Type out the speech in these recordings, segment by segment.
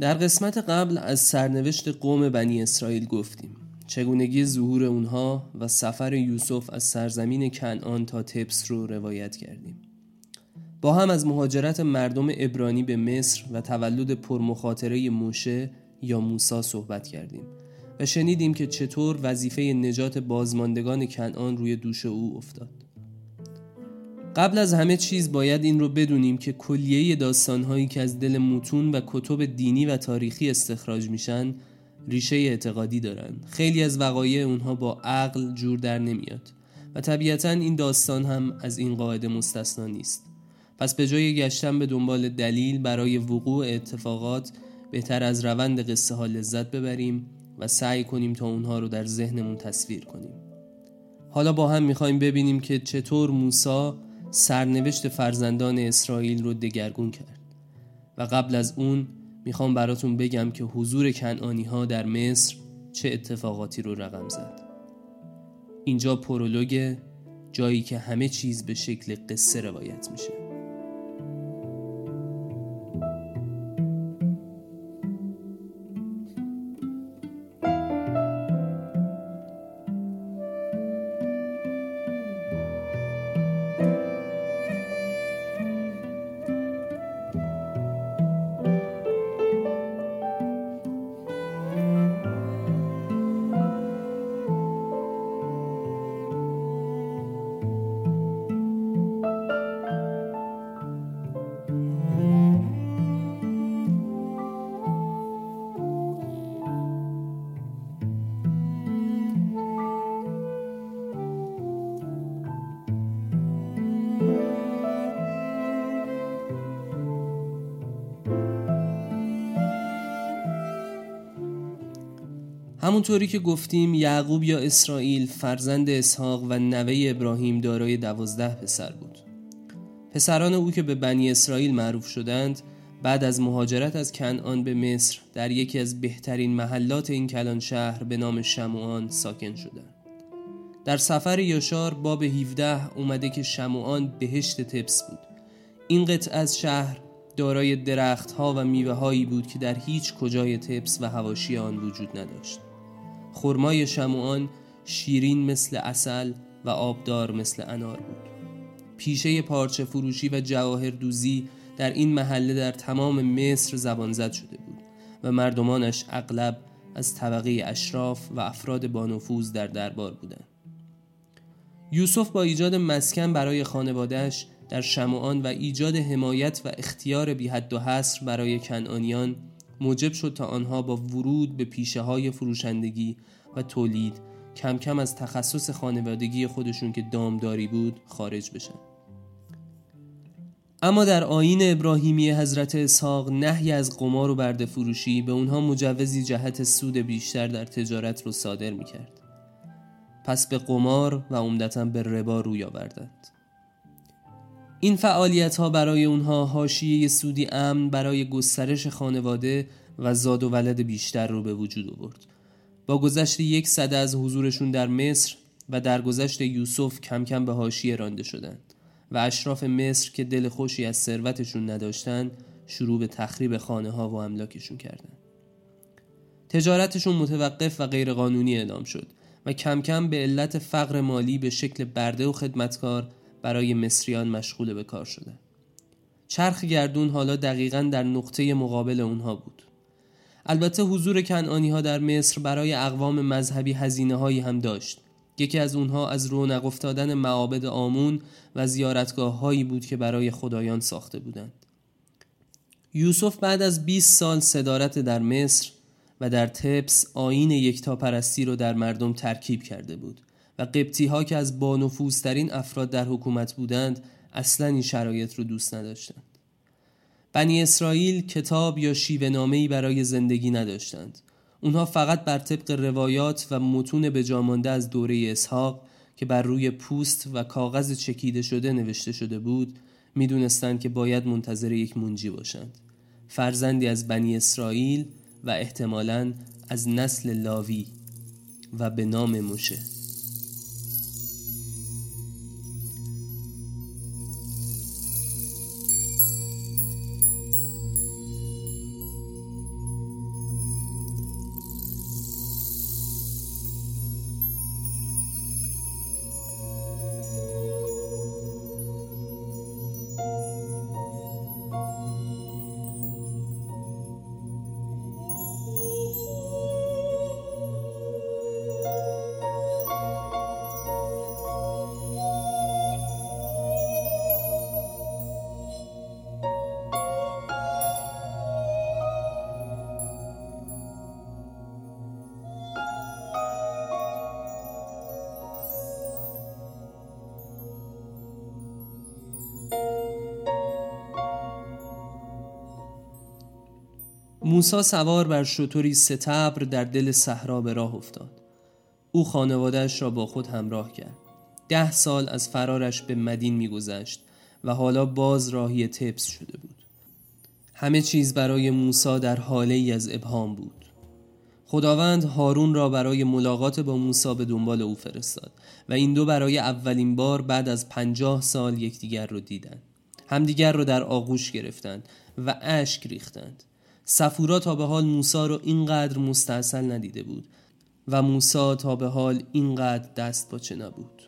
در قسمت قبل از سرنوشت قوم بنی اسرائیل گفتیم چگونگی ظهور اونها و سفر یوسف از سرزمین کنعان تا تبس رو روایت کردیم. با هم از مهاجرت مردم ابرانی به مصر و تولد پرمخاطره موشه یا موسا صحبت کردیم و شنیدیم که چطور وظیفه نجات بازماندگان کنعان روی دوش او افتاد. قبل از همه چیز باید این رو بدونیم که کلیه داستانهایی که از دل متون و کتب دینی و تاریخی استخراج میشن ریشه اعتقادی دارن. خیلی از وقایع اونها با عقل جور در نمیاد و طبیعتا این داستان هم از این قاعده مستثنا نیست. پس به جای گشتن به دنبال دلیل برای وقوع اتفاقات بهتر از روند قصه ها لذت ببریم و سعی کنیم تا اونها رو در ذهنمون تصویر کنیم. حالا با هم می‌خوایم ببینیم که چطور موسی سرنوشت فرزندان اسرائیل رو دگرگون کرد. و قبل از اون می‌خوام براتون بگم که حضور کنعانی ها در مصر چه اتفاقاتی رو رقم زد. اینجا پرولوگ جایی که همه چیز به شکل قصه روایت میشه. همونطوری که گفتیم یعقوب یا اسرائیل فرزند اسحاق و نوه ابراهیم دارای دوازده پسر بود. پسران او که به بنی اسرائیل معروف شدند بعد از مهاجرت از کنعان به مصر در یکی از بهترین محلات این کلان شهر به نام شموان ساکن شدند. در سفر یاشار باب 17 اومده که شموان بهشت تبس بود. این قطع از شهر دارای درختها و میوه هایی بود که در هیچ کجای تبس و هواشی آن وجود نداشت. خرمای شموان شیرین مثل اصل و آبدار مثل انار بود پیشه پارچه فروشی و جواهر دوزی در این محله در تمام مصر زبان زد شده بود و مردمانش اغلب از طبقه اشراف و افراد بانفوذ در دربار بودند. یوسف با ایجاد مسکن برای خانوادهش در شمعان و ایجاد حمایت و اختیار بی حد و حصر برای کنعانیان موجب شد تا آنها با ورود به پیشه های فروشندگی و تولید کم کم از تخصص خانوادگی خودشون که دامداری بود خارج بشن اما در آین ابراهیمی حضرت اسحاق نهی از قمار و برده فروشی به اونها مجوزی جهت سود بیشتر در تجارت رو صادر می کرد. پس به قمار و عمدتا به ربا روی آوردند. این فعالیت ها برای اونها حاشیه سودی امن برای گسترش خانواده و زاد و ولد بیشتر رو به وجود آورد. با گذشت یک صده از حضورشون در مصر و در گذشت یوسف کم کم به حاشیه رانده شدند و اشراف مصر که دل خوشی از ثروتشون نداشتن شروع به تخریب خانه ها و املاکشون کردند. تجارتشون متوقف و غیرقانونی اعلام شد و کم کم به علت فقر مالی به شکل برده و خدمتکار برای مصریان مشغول به کار شده چرخ گردون حالا دقیقا در نقطه مقابل اونها بود. البته حضور کنعانی ها در مصر برای اقوام مذهبی هزینه هایی هم داشت. یکی از اونها از رونق افتادن معابد آمون و زیارتگاه هایی بود که برای خدایان ساخته بودند. یوسف بعد از 20 سال صدارت در مصر و در تبس آین یکتاپرستی رو در مردم ترکیب کرده بود. و قبطی ها که از بانفوذترین افراد در حکومت بودند اصلا این شرایط رو دوست نداشتند. بنی اسرائیل کتاب یا شیوه برای زندگی نداشتند. اونها فقط بر طبق روایات و متون بجامانده از دوره اسحاق که بر روی پوست و کاغذ چکیده شده نوشته شده بود می‌دونستند که باید منتظر یک منجی باشند. فرزندی از بنی اسرائیل و احتمالاً از نسل لاوی و به نام موشه. موسا سوار بر شطوری ستبر در دل صحرا به راه افتاد. او خانوادهش را با خود همراه کرد. ده سال از فرارش به مدین میگذشت و حالا باز راهی تبس شده بود. همه چیز برای موسا در حاله ای از ابهام بود. خداوند هارون را برای ملاقات با موسا به دنبال او فرستاد و این دو برای اولین بار بعد از پنجاه سال یکدیگر را دیدند. همدیگر را در آغوش گرفتند و اشک ریختند. سفورا تا به حال موسا را اینقدر مستاصل ندیده بود و موسا تا به حال اینقدر دست باچه نبود.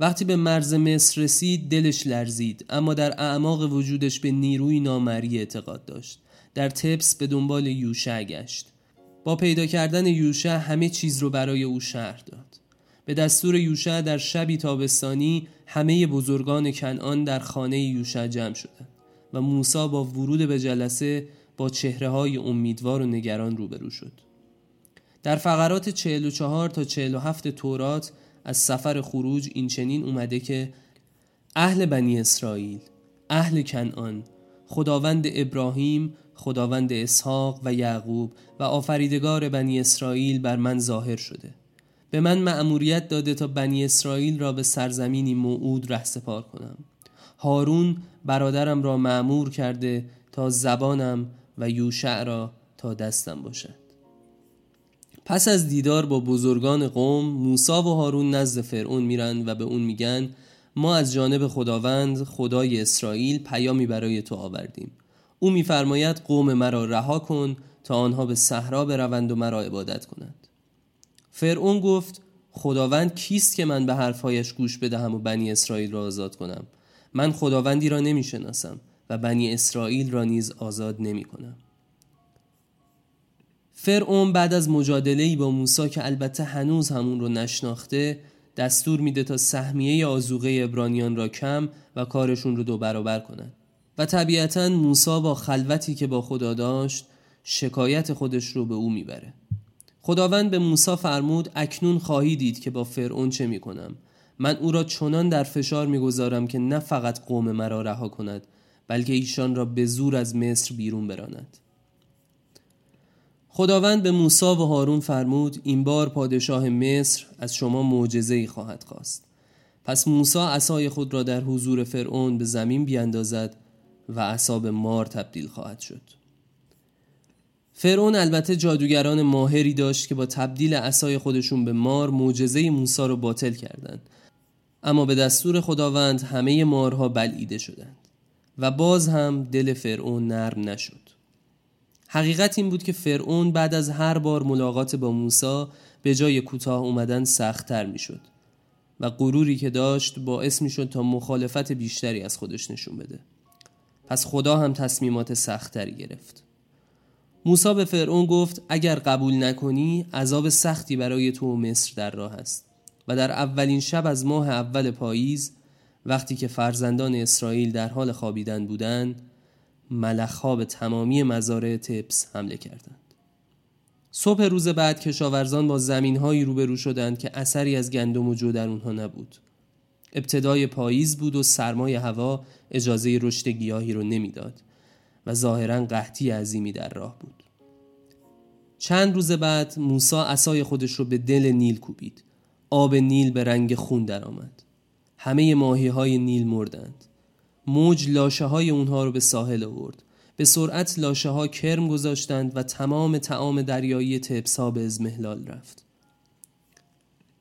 وقتی به مرز مصر رسید دلش لرزید اما در اعماق وجودش به نیروی نامری اعتقاد داشت. در تپس به دنبال یوشع گشت. با پیدا کردن یوشع همه چیز رو برای او شهر داد. به دستور یوشع در شبی تابستانی همه بزرگان کنعان در خانه یوشع جمع شدند. و موسی با ورود به جلسه با چهره های امیدوار و نگران روبرو شد. در فقرات 44 تا 47 تورات از سفر خروج این چنین اومده که اهل بنی اسرائیل اهل کنعان خداوند ابراهیم خداوند اسحاق و یعقوب و آفریدگار بنی اسرائیل بر من ظاهر شده. به من مأموریت داده تا بنی اسرائیل را به سرزمینی موعود سپار کنم. هارون برادرم را معمور کرده تا زبانم و یوشع را تا دستم باشد. پس از دیدار با بزرگان قوم موسا و هارون نزد فرعون میرن و به اون میگن ما از جانب خداوند خدای اسرائیل پیامی برای تو آوردیم. او میفرماید قوم مرا رها کن تا آنها به صحرا بروند و مرا عبادت کنند. فرعون گفت خداوند کیست که من به حرفهایش گوش بدهم و بنی اسرائیل را آزاد کنم؟ من خداوندی را نمی‌شناسم و بنی اسرائیل را نیز آزاد نمی کنم فرعون بعد از مجادله با موسی که البته هنوز همون رو نشناخته دستور میده تا سهمیه آزوغه ابرانیان را کم و کارشون رو دو برابر کنند و طبیعتا موسا با خلوتی که با خدا داشت شکایت خودش رو به او می‌بره. خداوند به موسی فرمود اکنون خواهی دید که با فرعون چه می‌کنم. من او را چنان در فشار می‌گذارم که نه فقط قوم مرا رها کند بلکه ایشان را به زور از مصر بیرون براند. خداوند به موسی و هارون فرمود این بار پادشاه مصر از شما معجزه ای خواهد خواست. پس موسی عصای خود را در حضور فرعون به زمین بیاندازد و عصاب مار تبدیل خواهد شد. فرعون البته جادوگران ماهری داشت که با تبدیل عصای خودشون به مار معجزه موسی را باطل کردند. اما به دستور خداوند همه مارها بلعیده شدند و باز هم دل فرعون نرم نشد. حقیقت این بود که فرعون بعد از هر بار ملاقات با موسی به جای کوتاه اومدن سختتر می‌شد و غروری که داشت باعث می‌شد تا مخالفت بیشتری از خودش نشون بده. پس خدا هم تصمیمات سختتری گرفت. موسی به فرعون گفت اگر قبول نکنی عذاب سختی برای تو و مصر در راه است. و در اولین شب از ماه اول پاییز وقتی که فرزندان اسرائیل در حال خوابیدن بودند ملخها به تمامی مزارع تپس حمله کردند. صبح روز بعد کشاورزان با زمینهایی روبرو شدند که اثری از گندم و جو در اونها نبود. ابتدای پاییز بود و سرمای هوا اجازه رشد گیاهی رو نمی‌داد و ظاهرا قحطی عظیمی در راه بود. چند روز بعد موسی عصای خودش رو به دل نیل کوبید. آب نیل به رنگ خون درآمد. همه ماهی های نیل مردند. موج لاشه های اونها رو به ساحل آورد. به سرعت لاشه ها کرم گذاشتند و تمام تعام دریایی تپسا به ازمهلال رفت.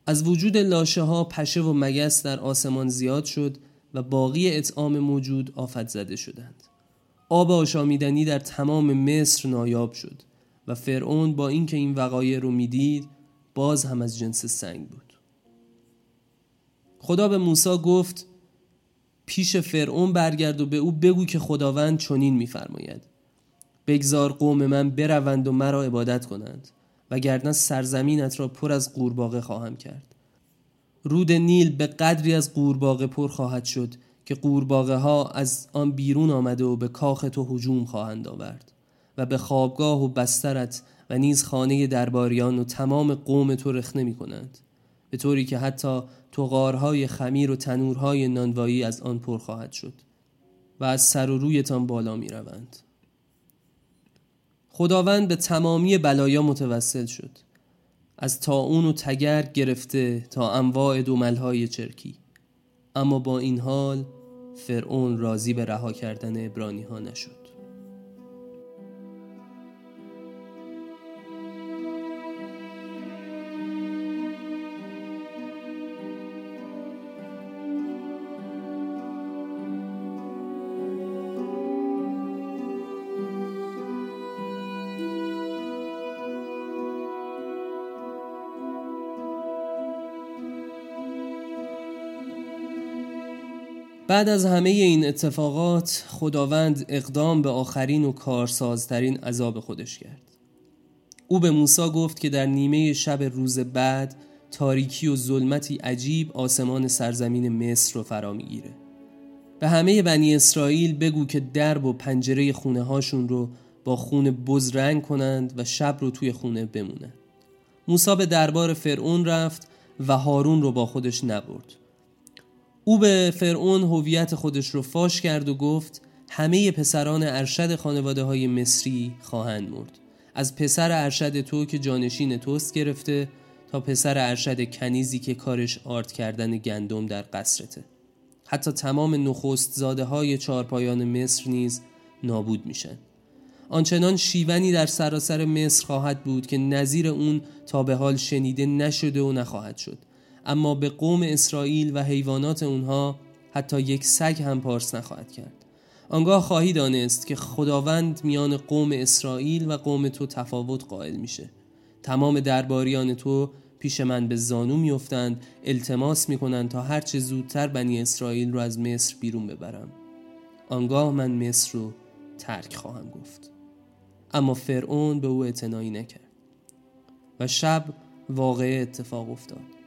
از وجود لاشه ها پشه و مگس در آسمان زیاد شد و باقی اطعام موجود آفت زده شدند. آب آشامیدنی در تمام مصر نایاب شد و فرعون با اینکه این وقایع رو می‌دید باز هم از جنس سنگ بود. خدا به موسی گفت پیش فرعون برگرد و به او بگو که خداوند چنین میفرماید. بگذار قوم من بروند و مرا عبادت کنند وگرنه سرزمینت را پر از قورباغه خواهم کرد. رود نیل به قدری از قورباغه پر خواهد شد که قورباغه ها از آن بیرون آمده و به کاخ تو هجوم خواهند آورد و به خوابگاه و بسترت و نیز خانه درباریان و تمام قوم تو رخنه می کنند به طوری که حتی تغارهای خمیر و تنورهای نانوایی از آن پر خواهد شد و از سر و رویتان بالا می روند. خداوند به تمامی بلایا متوسل شد. از تاون و تگرگ گرفته تا انواع دوملهای چرکی. اما با این حال فرعون راضی به رها کردن ابرانی ها نشد. بعد از همه این اتفاقات خداوند اقدام به آخرین و کارسازترین عذاب خودش کرد. او به موسی گفت که در نیمه شب روز بعد تاریکی و ظلمتی عجیب آسمان سرزمین مصر رو فرا می‌گیره. به همه بنی اسرائیل بگو که درب و پنجره خونه هاشون رو با خون بز رنگ کنند و شب رو توی خونه بمونند موسی به دربار فرعون رفت و هارون رو با خودش نبرد. او به فرعون هویت خودش رو فاش کرد و گفت همه پسران ارشد خانواده های مصری خواهند مرد. از پسر ارشد تو که جانشین توست گرفته تا پسر ارشد کنیزی که کارش آرد کردن گندم در قصرته. حتی تمام نخست زاده های چارپایان مصر نیز نابود میشن. آنچنان شیونی در سراسر مصر خواهد بود که نظیر اون تا به حال شنیده نشده و نخواهد شد. اما به قوم اسرائیل و حیوانات اونها حتی یک سگ هم پارس نخواهد کرد. آنگاه خواهی دانست که خداوند میان قوم اسرائیل و قوم تو تفاوت قائل میشه. تمام درباریان تو پیش من به زانو میافتند التماس می‌کنند تا هرچه زودتر بنی اسرائیل رو از مصر بیرون ببرم. آنگاه من مصر رو ترک خواهم گفت. اما فرعون به او اعتنایی نکرد. و شب واقع اتفاق افتاد.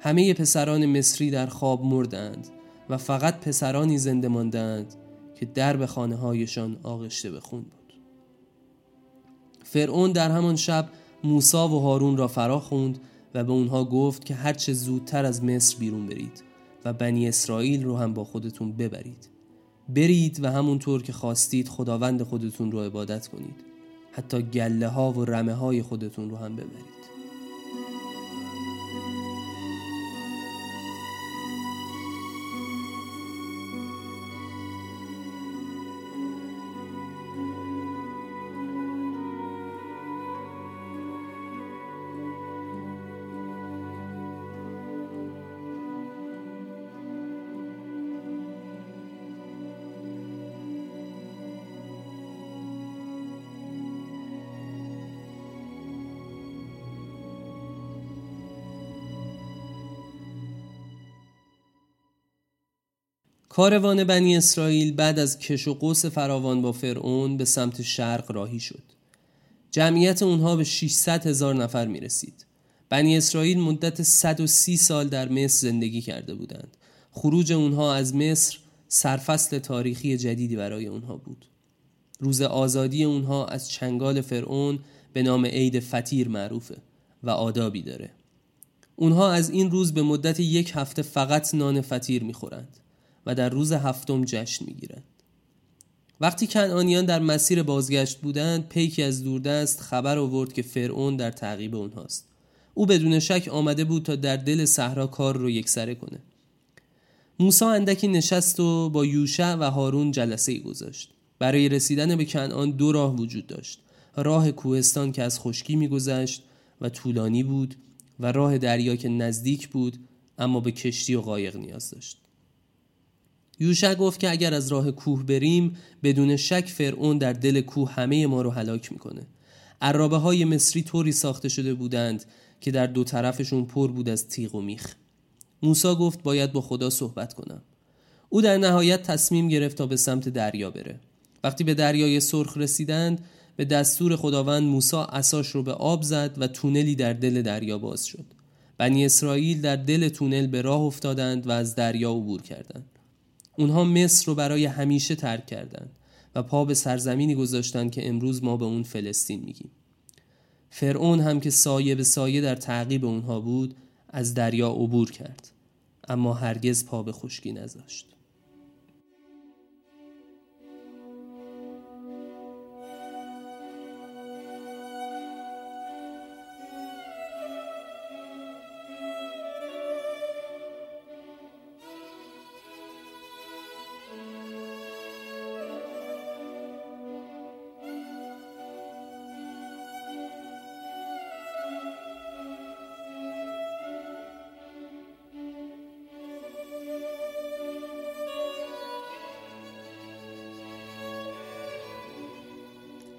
همه پسران مصری در خواب مردند و فقط پسرانی زنده ماندند که درب خانه هایشان آغشته به خون بود. فرعون در همان شب موسا و هارون را فرا خوند و به اونها گفت که هرچه زودتر از مصر بیرون برید و بنی اسرائیل رو هم با خودتون ببرید. برید و همونطور که خواستید خداوند خودتون رو عبادت کنید. حتی گله ها و رمه های خودتون رو هم ببرید. کاروان بنی اسرائیل بعد از کش و قوس فراوان با فرعون به سمت شرق راهی شد. جمعیت اونها به 600 هزار نفر می رسید. بنی اسرائیل مدت 130 سال در مصر زندگی کرده بودند. خروج اونها از مصر سرفصل تاریخی جدیدی برای اونها بود. روز آزادی اونها از چنگال فرعون به نام عید فتیر معروفه و آدابی داره. اونها از این روز به مدت یک هفته فقط نان فتیر می‌خورند. و در روز هفتم جشن می‌گیرند. وقتی کنعانیان در مسیر بازگشت بودند پیکی از دوردست خبر آورد که فرعون در تعقیب اونهاست او بدون شک آمده بود تا در دل صحرا کار رو یکسره کنه. موسی اندکی نشست و با یوشع و هارون جلسه ای گذاشت. برای رسیدن به کنعان دو راه وجود داشت. راه کوهستان که از خشکی میگذشت و طولانی بود و راه دریا که نزدیک بود اما به کشتی و قایق نیاز داشت. یوشع گفت که اگر از راه کوه بریم بدون شک فرعون در دل کوه همه ما رو هلاک می‌کنه. عرابه های مصری طوری ساخته شده بودند که در دو طرفشون پر بود از تیغ و میخ. موسا گفت باید با خدا صحبت کنم. او در نهایت تصمیم گرفت تا به سمت دریا بره. وقتی به دریای سرخ رسیدند به دستور خداوند موسا اساش رو به آب زد و تونلی در دل دریا باز شد. بنی اسرائیل در دل تونل به راه افتادند و از دریا عبور کردند. اونها مصر رو برای همیشه ترک کردند و پا به سرزمینی گذاشتند که امروز ما به اون فلسطین میگیم. فرعون هم که سایه به سایه در تعقیب اونها بود از دریا عبور کرد اما هرگز پا به خشکی نذاشت.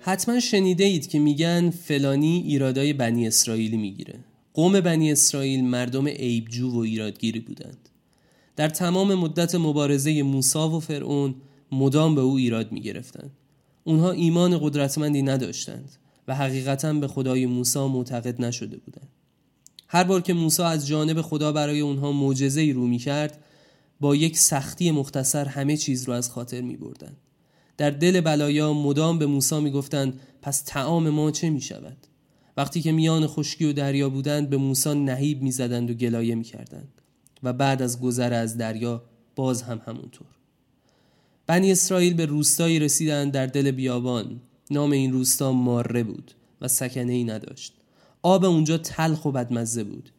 حتما شنیده اید که میگن فلانی ایرادای بنی اسرائیلی می‌گیره. قوم بنی اسرائیل مردم عیبجو و ایرادگیری بودند. در تمام مدت مبارزه موسا و فرعون مدام به او ایراد می‌گرفتند. اونها ایمان قدرتمندی نداشتند و حقیقتا به خدای موسی معتقد نشده بودند. هر بار که موسی از جانب خدا برای اونها معجزه رو می کرد با یک سختی مختصر همه چیز رو از خاطر می بردن. در دل بلایا مدام به موسی می گفتند پس تعام ما چه می شود؟ وقتی که میان خشکی و دریا بودند به موسی نهیب می زدند و گلایه می کردند و بعد از گذر از دریا باز هم همونطور. بنی اسرائیل به روستایی رسیدند در دل بیابان. نام این روستا ماره بود و سکنه ای نداشت. آب اونجا تلخ و بدمزه بود.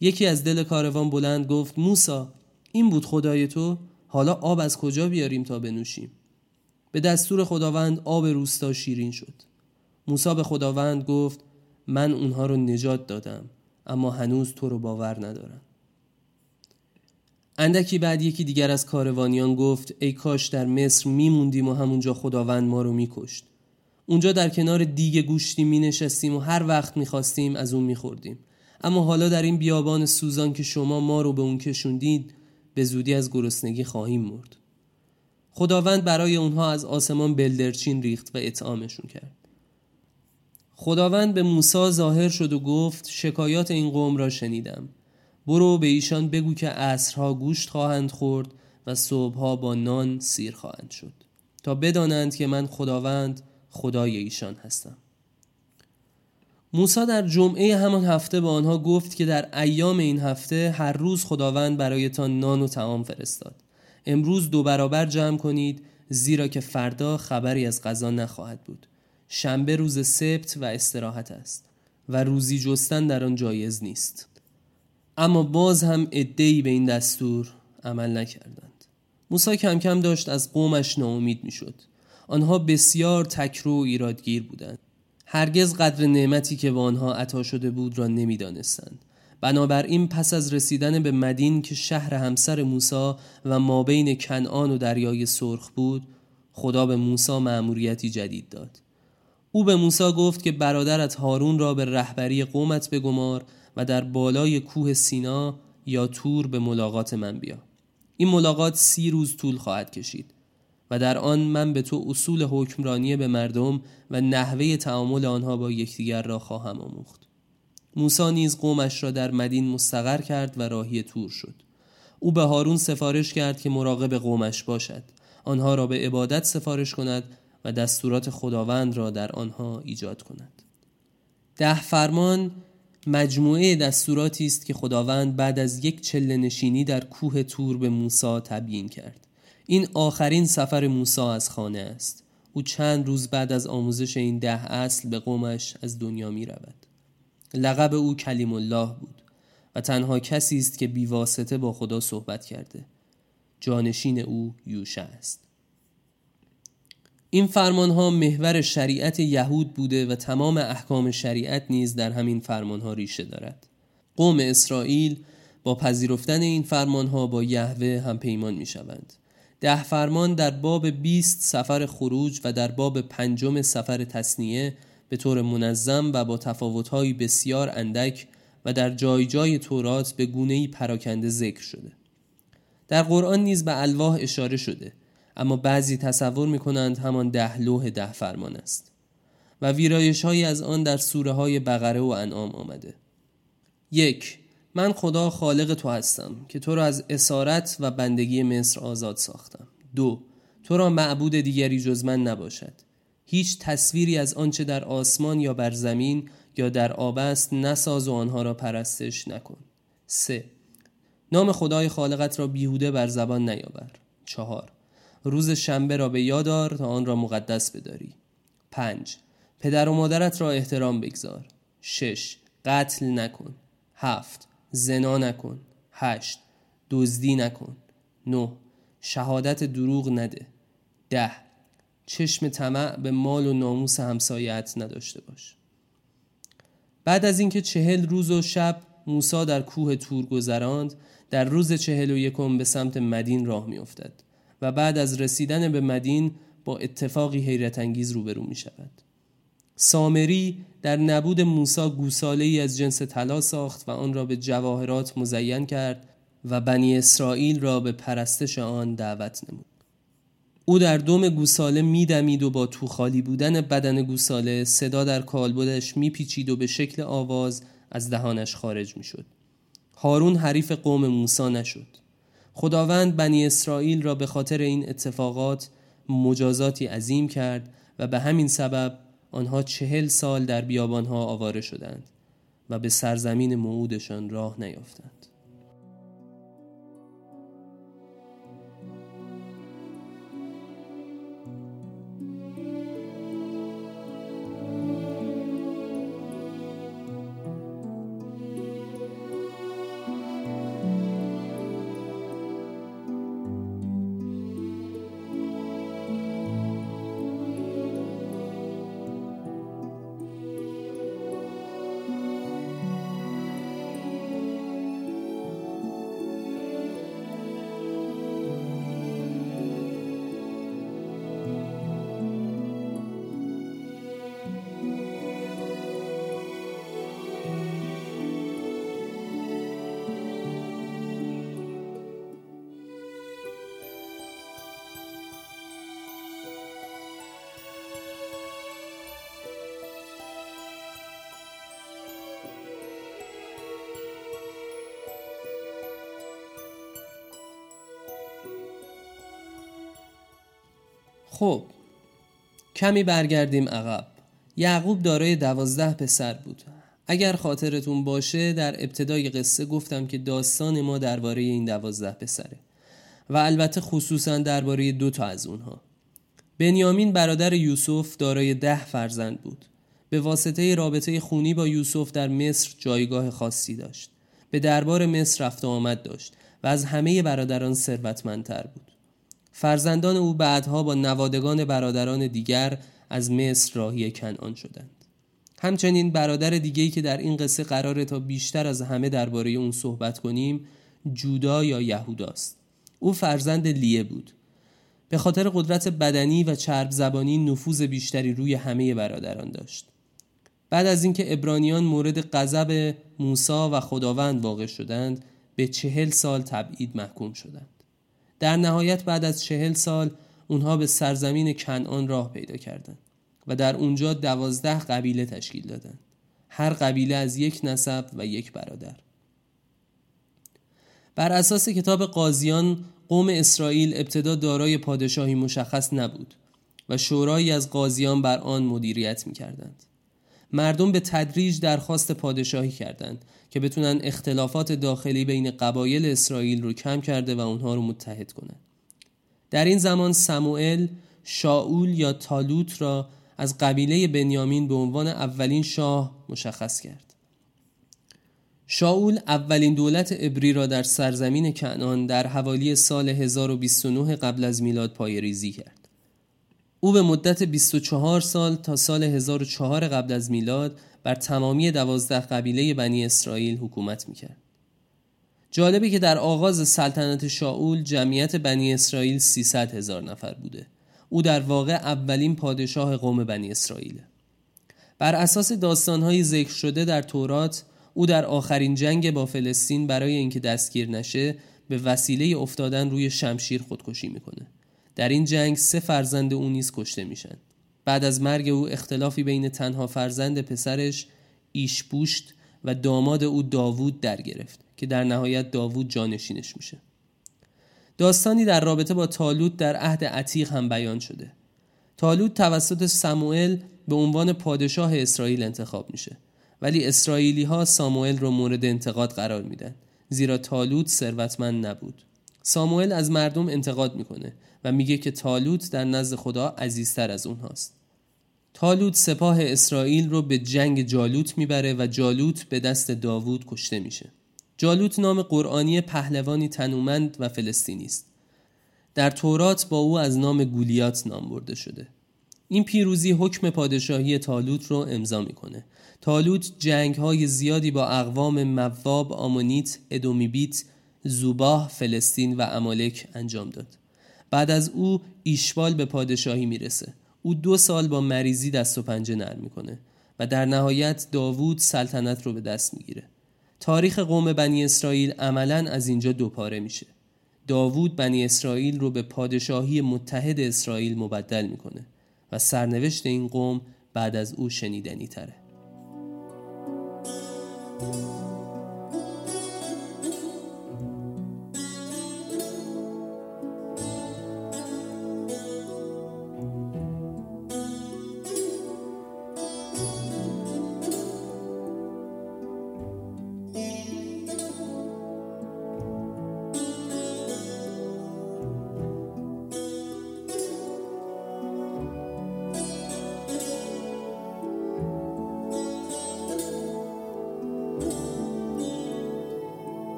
یکی از دل کاروان بلند گفت موسا این بود خدای تو؟ حالا آب از کجا بیاریم تا بنوشیم؟ به دستور خداوند آب روستا شیرین شد موسا به خداوند گفت من اونها رو نجات دادم اما هنوز تو رو باور ندارم اندکی بعد یکی دیگر از کاروانیان گفت ای کاش در مصر میموندیم و همونجا خداوند ما رو میکشت اونجا در کنار دیگ گوشتی می نشستیم و هر وقت می خواستیم از اون می خوردیم. اما حالا در این بیابان سوزان که شما ما رو به اون کشوندید به زودی از گرسنگی خواهیم مرد. خداوند برای اونها از آسمان بلدرچین ریخت و اطعامشون کرد. خداوند به موسی ظاهر شد و گفت شکایات این قوم را شنیدم. برو به ایشان بگو که عصرها گوشت خواهند خورد و صبحها با نان سیر خواهند شد تا بدانند که من خداوند خدای ایشان هستم موسی در جمعه همان هفته به آنها گفت که در ایام این هفته هر روز خداوند برایتان نان و تعام فرستاد امروز دو برابر جمع کنید زیرا که فردا خبری از غذا نخواهد بود. شنبه روز سبت و استراحت است و روزی جستن در آن جایز نیست. اما باز هم ادهی به این دستور عمل نکردند. موسی کم کم داشت از قومش ناامید می‌شد. آنها بسیار تکرو و ایرادگیر بودند. هرگز قدر نعمتی که به آنها عطا شده بود را نمی‌دانستند. بنابراین پس از رسیدن به مدین که شهر همسر موسی و مابین کنعان و دریای سرخ بود خدا به موسی مأموریتی جدید داد. او به موسی گفت که برادرت هارون را به رهبری قومت بگمار و در بالای کوه سینا یا تور به ملاقات من بیا. این ملاقات سی روز طول خواهد کشید و در آن من به تو اصول حکمرانی به مردم و نحوه تعامل آنها با یکدیگر را خواهم آموخت. موسی نیز قومش را در مدین مستقر کرد و راهی تور شد. او به هارون سفارش کرد که مراقب قومش باشد. آنها را به عبادت سفارش کند و دستورات خداوند را در آنها ایجاد کند. ده فرمان مجموعه دستوراتی است که خداوند بعد از یک چله نشینی در کوه تور به موسی تبیین کرد. این آخرین سفر موسی از خانه است. او چند روز بعد از آموزش این ده اصل به قومش از دنیا می رود لقب او کلیم الله بود و تنها کسی است که بیواسطه با خدا صحبت کرده. جانشین او یوشع است. این فرمان ها محور شریعت یهود بوده و تمام احکام شریعت نیز در همین فرمان ها ریشه دارد. قوم اسرائیل با پذیرفتن این فرمان ها با یهوه هم پیمان می شوند ده فرمان در باب 20 سفر خروج و در باب پنجم سفر تصنیه به طور منظم و با تفاوت‌های بسیار اندک و در جای جای تورات به گونه‌ای پراکنده ذکر شده. در قرآن نیز به الواح اشاره شده اما بعضی تصور می کنند همان ده لوح ده فرمان است و ویرایش از آن در سوره های بقره و انعام آمده. یک من خدا خالق تو هستم که تو را از اسارت و بندگی مصر آزاد ساختم دو تو را معبود دیگری جز من نباشد هیچ تصویری از آنچه در آسمان یا بر زمین یا در آب است نساز و آنها را پرستش نکن. سه. نام خدای خالقت را بیهوده بر زبان نیاور. چهار. روز شنبه را به یادار تا آن را مقدس بداری. پنج. پدر و مادرت را احترام بگذار. شش. قتل نکن. هفت. زنا نکن. هشت. دزدی نکن. نه. شهادت دروغ نده. ده. چشم طمع به مال و ناموس همسایت نداشته باش بعد از اینکه چهل روز و شب موسا در کوه تور گذراند در روز چهل و یکم به سمت مدین راه میافتد و بعد از رسیدن به مدین با اتفاقی حیرت انگیز روبرو می شود. سامری در نبود موسا گوساله ای از جنس طلا ساخت و آن را به جواهرات مزین کرد و بنی اسرائیل را به پرستش آن دعوت نمود او در دوم گوساله میدمید و با تو خالی بودن بدن گوساله صدا در کالبدش میپیچید و به شکل آواز از دهانش خارج می‌شد. هارون حریف قوم موسا نشد. خداوند بنی اسرائیل را به خاطر این اتفاقات مجازاتی عظیم کرد و به همین سبب آنها چهل سال در بیابانها آواره شدند و به سرزمین موعودشان راه نیافتند. خب کمی برگردیم عقب. یعقوب دارای دوازده پسر بود. اگر خاطرتون باشه در ابتدای قصه گفتم که داستان ما درباره این دوازده پسره و البته خصوصا درباره دو تا از اونها. بنیامین برادر یوسف دارای ده فرزند بود. به واسطه رابطه خونی با یوسف در مصر جایگاه خاصی داشت. به دربار مصر رفت و آمد داشت و از همه برادران ثروتمندتر بود. فرزندان او بعدها با نوادگان برادران دیگر از مصر راهی کنعان شدند. همچنین برادر دیگری که در این قصه قراره تا بیشتر از همه درباره اون صحبت کنیم جودا یا یهوداست او فرزند لیه بود. به خاطر قدرت بدنی و چرب زبانی نفوذ بیشتری روی همه برادران داشت. بعد از اینکه ابرانیان مورد غضب موسی و خداوند واقع شدند به چهل سال تبعید محکوم شدند. در نهایت بعد از چهل سال اونها به سرزمین کنعان راه پیدا کردند و در اونجا دوازده قبیله تشکیل دادند هر قبیله از یک نسب و یک برادر بر اساس کتاب قاضیان قوم اسرائیل ابتدا دارای پادشاهی مشخص نبود و شورایی از قاضیان بر آن مدیریت می کردند. مردم به تدریج درخواست پادشاهی کردند که بتونن اختلافات داخلی بین قبایل اسرائیل رو کم کرده و اونها رو متحد کنند. در این زمان سموئل شاول یا تالوت را از قبیله بنیامین به عنوان اولین شاه مشخص کرد. شاول اولین دولت ابری را در سرزمین کنعان در حوالی سال 1029 قبل از میلاد پایریزی کرد. او به مدت 24 سال تا سال 1004 قبل از میلاد بر تمامی دوازده قبیله بنی اسرائیل حکومت می‌کرد. جالبه که در آغاز سلطنت شاول جمعیت بنی اسرائیل 300 هزار نفر بوده. او در واقع اولین پادشاه قوم بنی اسرائیل. بر اساس داستانهای ذکر شده در تورات او در آخرین جنگ با فلسطین برای اینکه دستگیر نشه به وسیله افتادن روی شمشیر خودکشی می‌کنه. در این جنگ سه فرزند او نیز کشته میشن بعد از مرگ او اختلافی بین تنها فرزند پسرش ایشبوشت و داماد او داوود در گرفت که در نهایت داوود جانشینش میشه. داستانی در رابطه با تالوت در عهد عتیق هم بیان شده. تالوت توسط سموئل به عنوان پادشاه اسرائیل انتخاب میشه. ولی اسرائیلی ها ساموئل رو مورد انتقاد قرار میدن زیرا تالوت ثروتمند نبود. ساموئل از مردم انتقاد می‌کنه و میگه که تالوت در نزد خدا عزیزتر از اونهاست. تالوت سپاه اسرائیل رو به جنگ جالوت می‌بره و جالوت به دست داوود کشته میشه. جالوت نام قرآنی پهلوانی تنومند و فلسطینی است. در تورات با او از نام گولیات نام برده شده. این پیروزی حکم پادشاهی تالوت رو امضا می‌کنه. تالوت جنگ های زیادی با اقوام مواب، آمونیت، ادومیبیت، زوباه، فلسطین و امالک انجام داد. بعد از او ایشبال به پادشاهی می‌رسه. او دو سال با مریضی دست و پنجه نرم می‌کنه و در نهایت داوود سلطنت رو به دست می‌گیره. تاریخ قوم بنی اسرائیل عملا از اینجا دوپاره میشه. داوود بنی اسرائیل رو به پادشاهی متحد اسرائیل مبدل می‌کنه و سرنوشت این قوم بعد از او شنیدنی تره.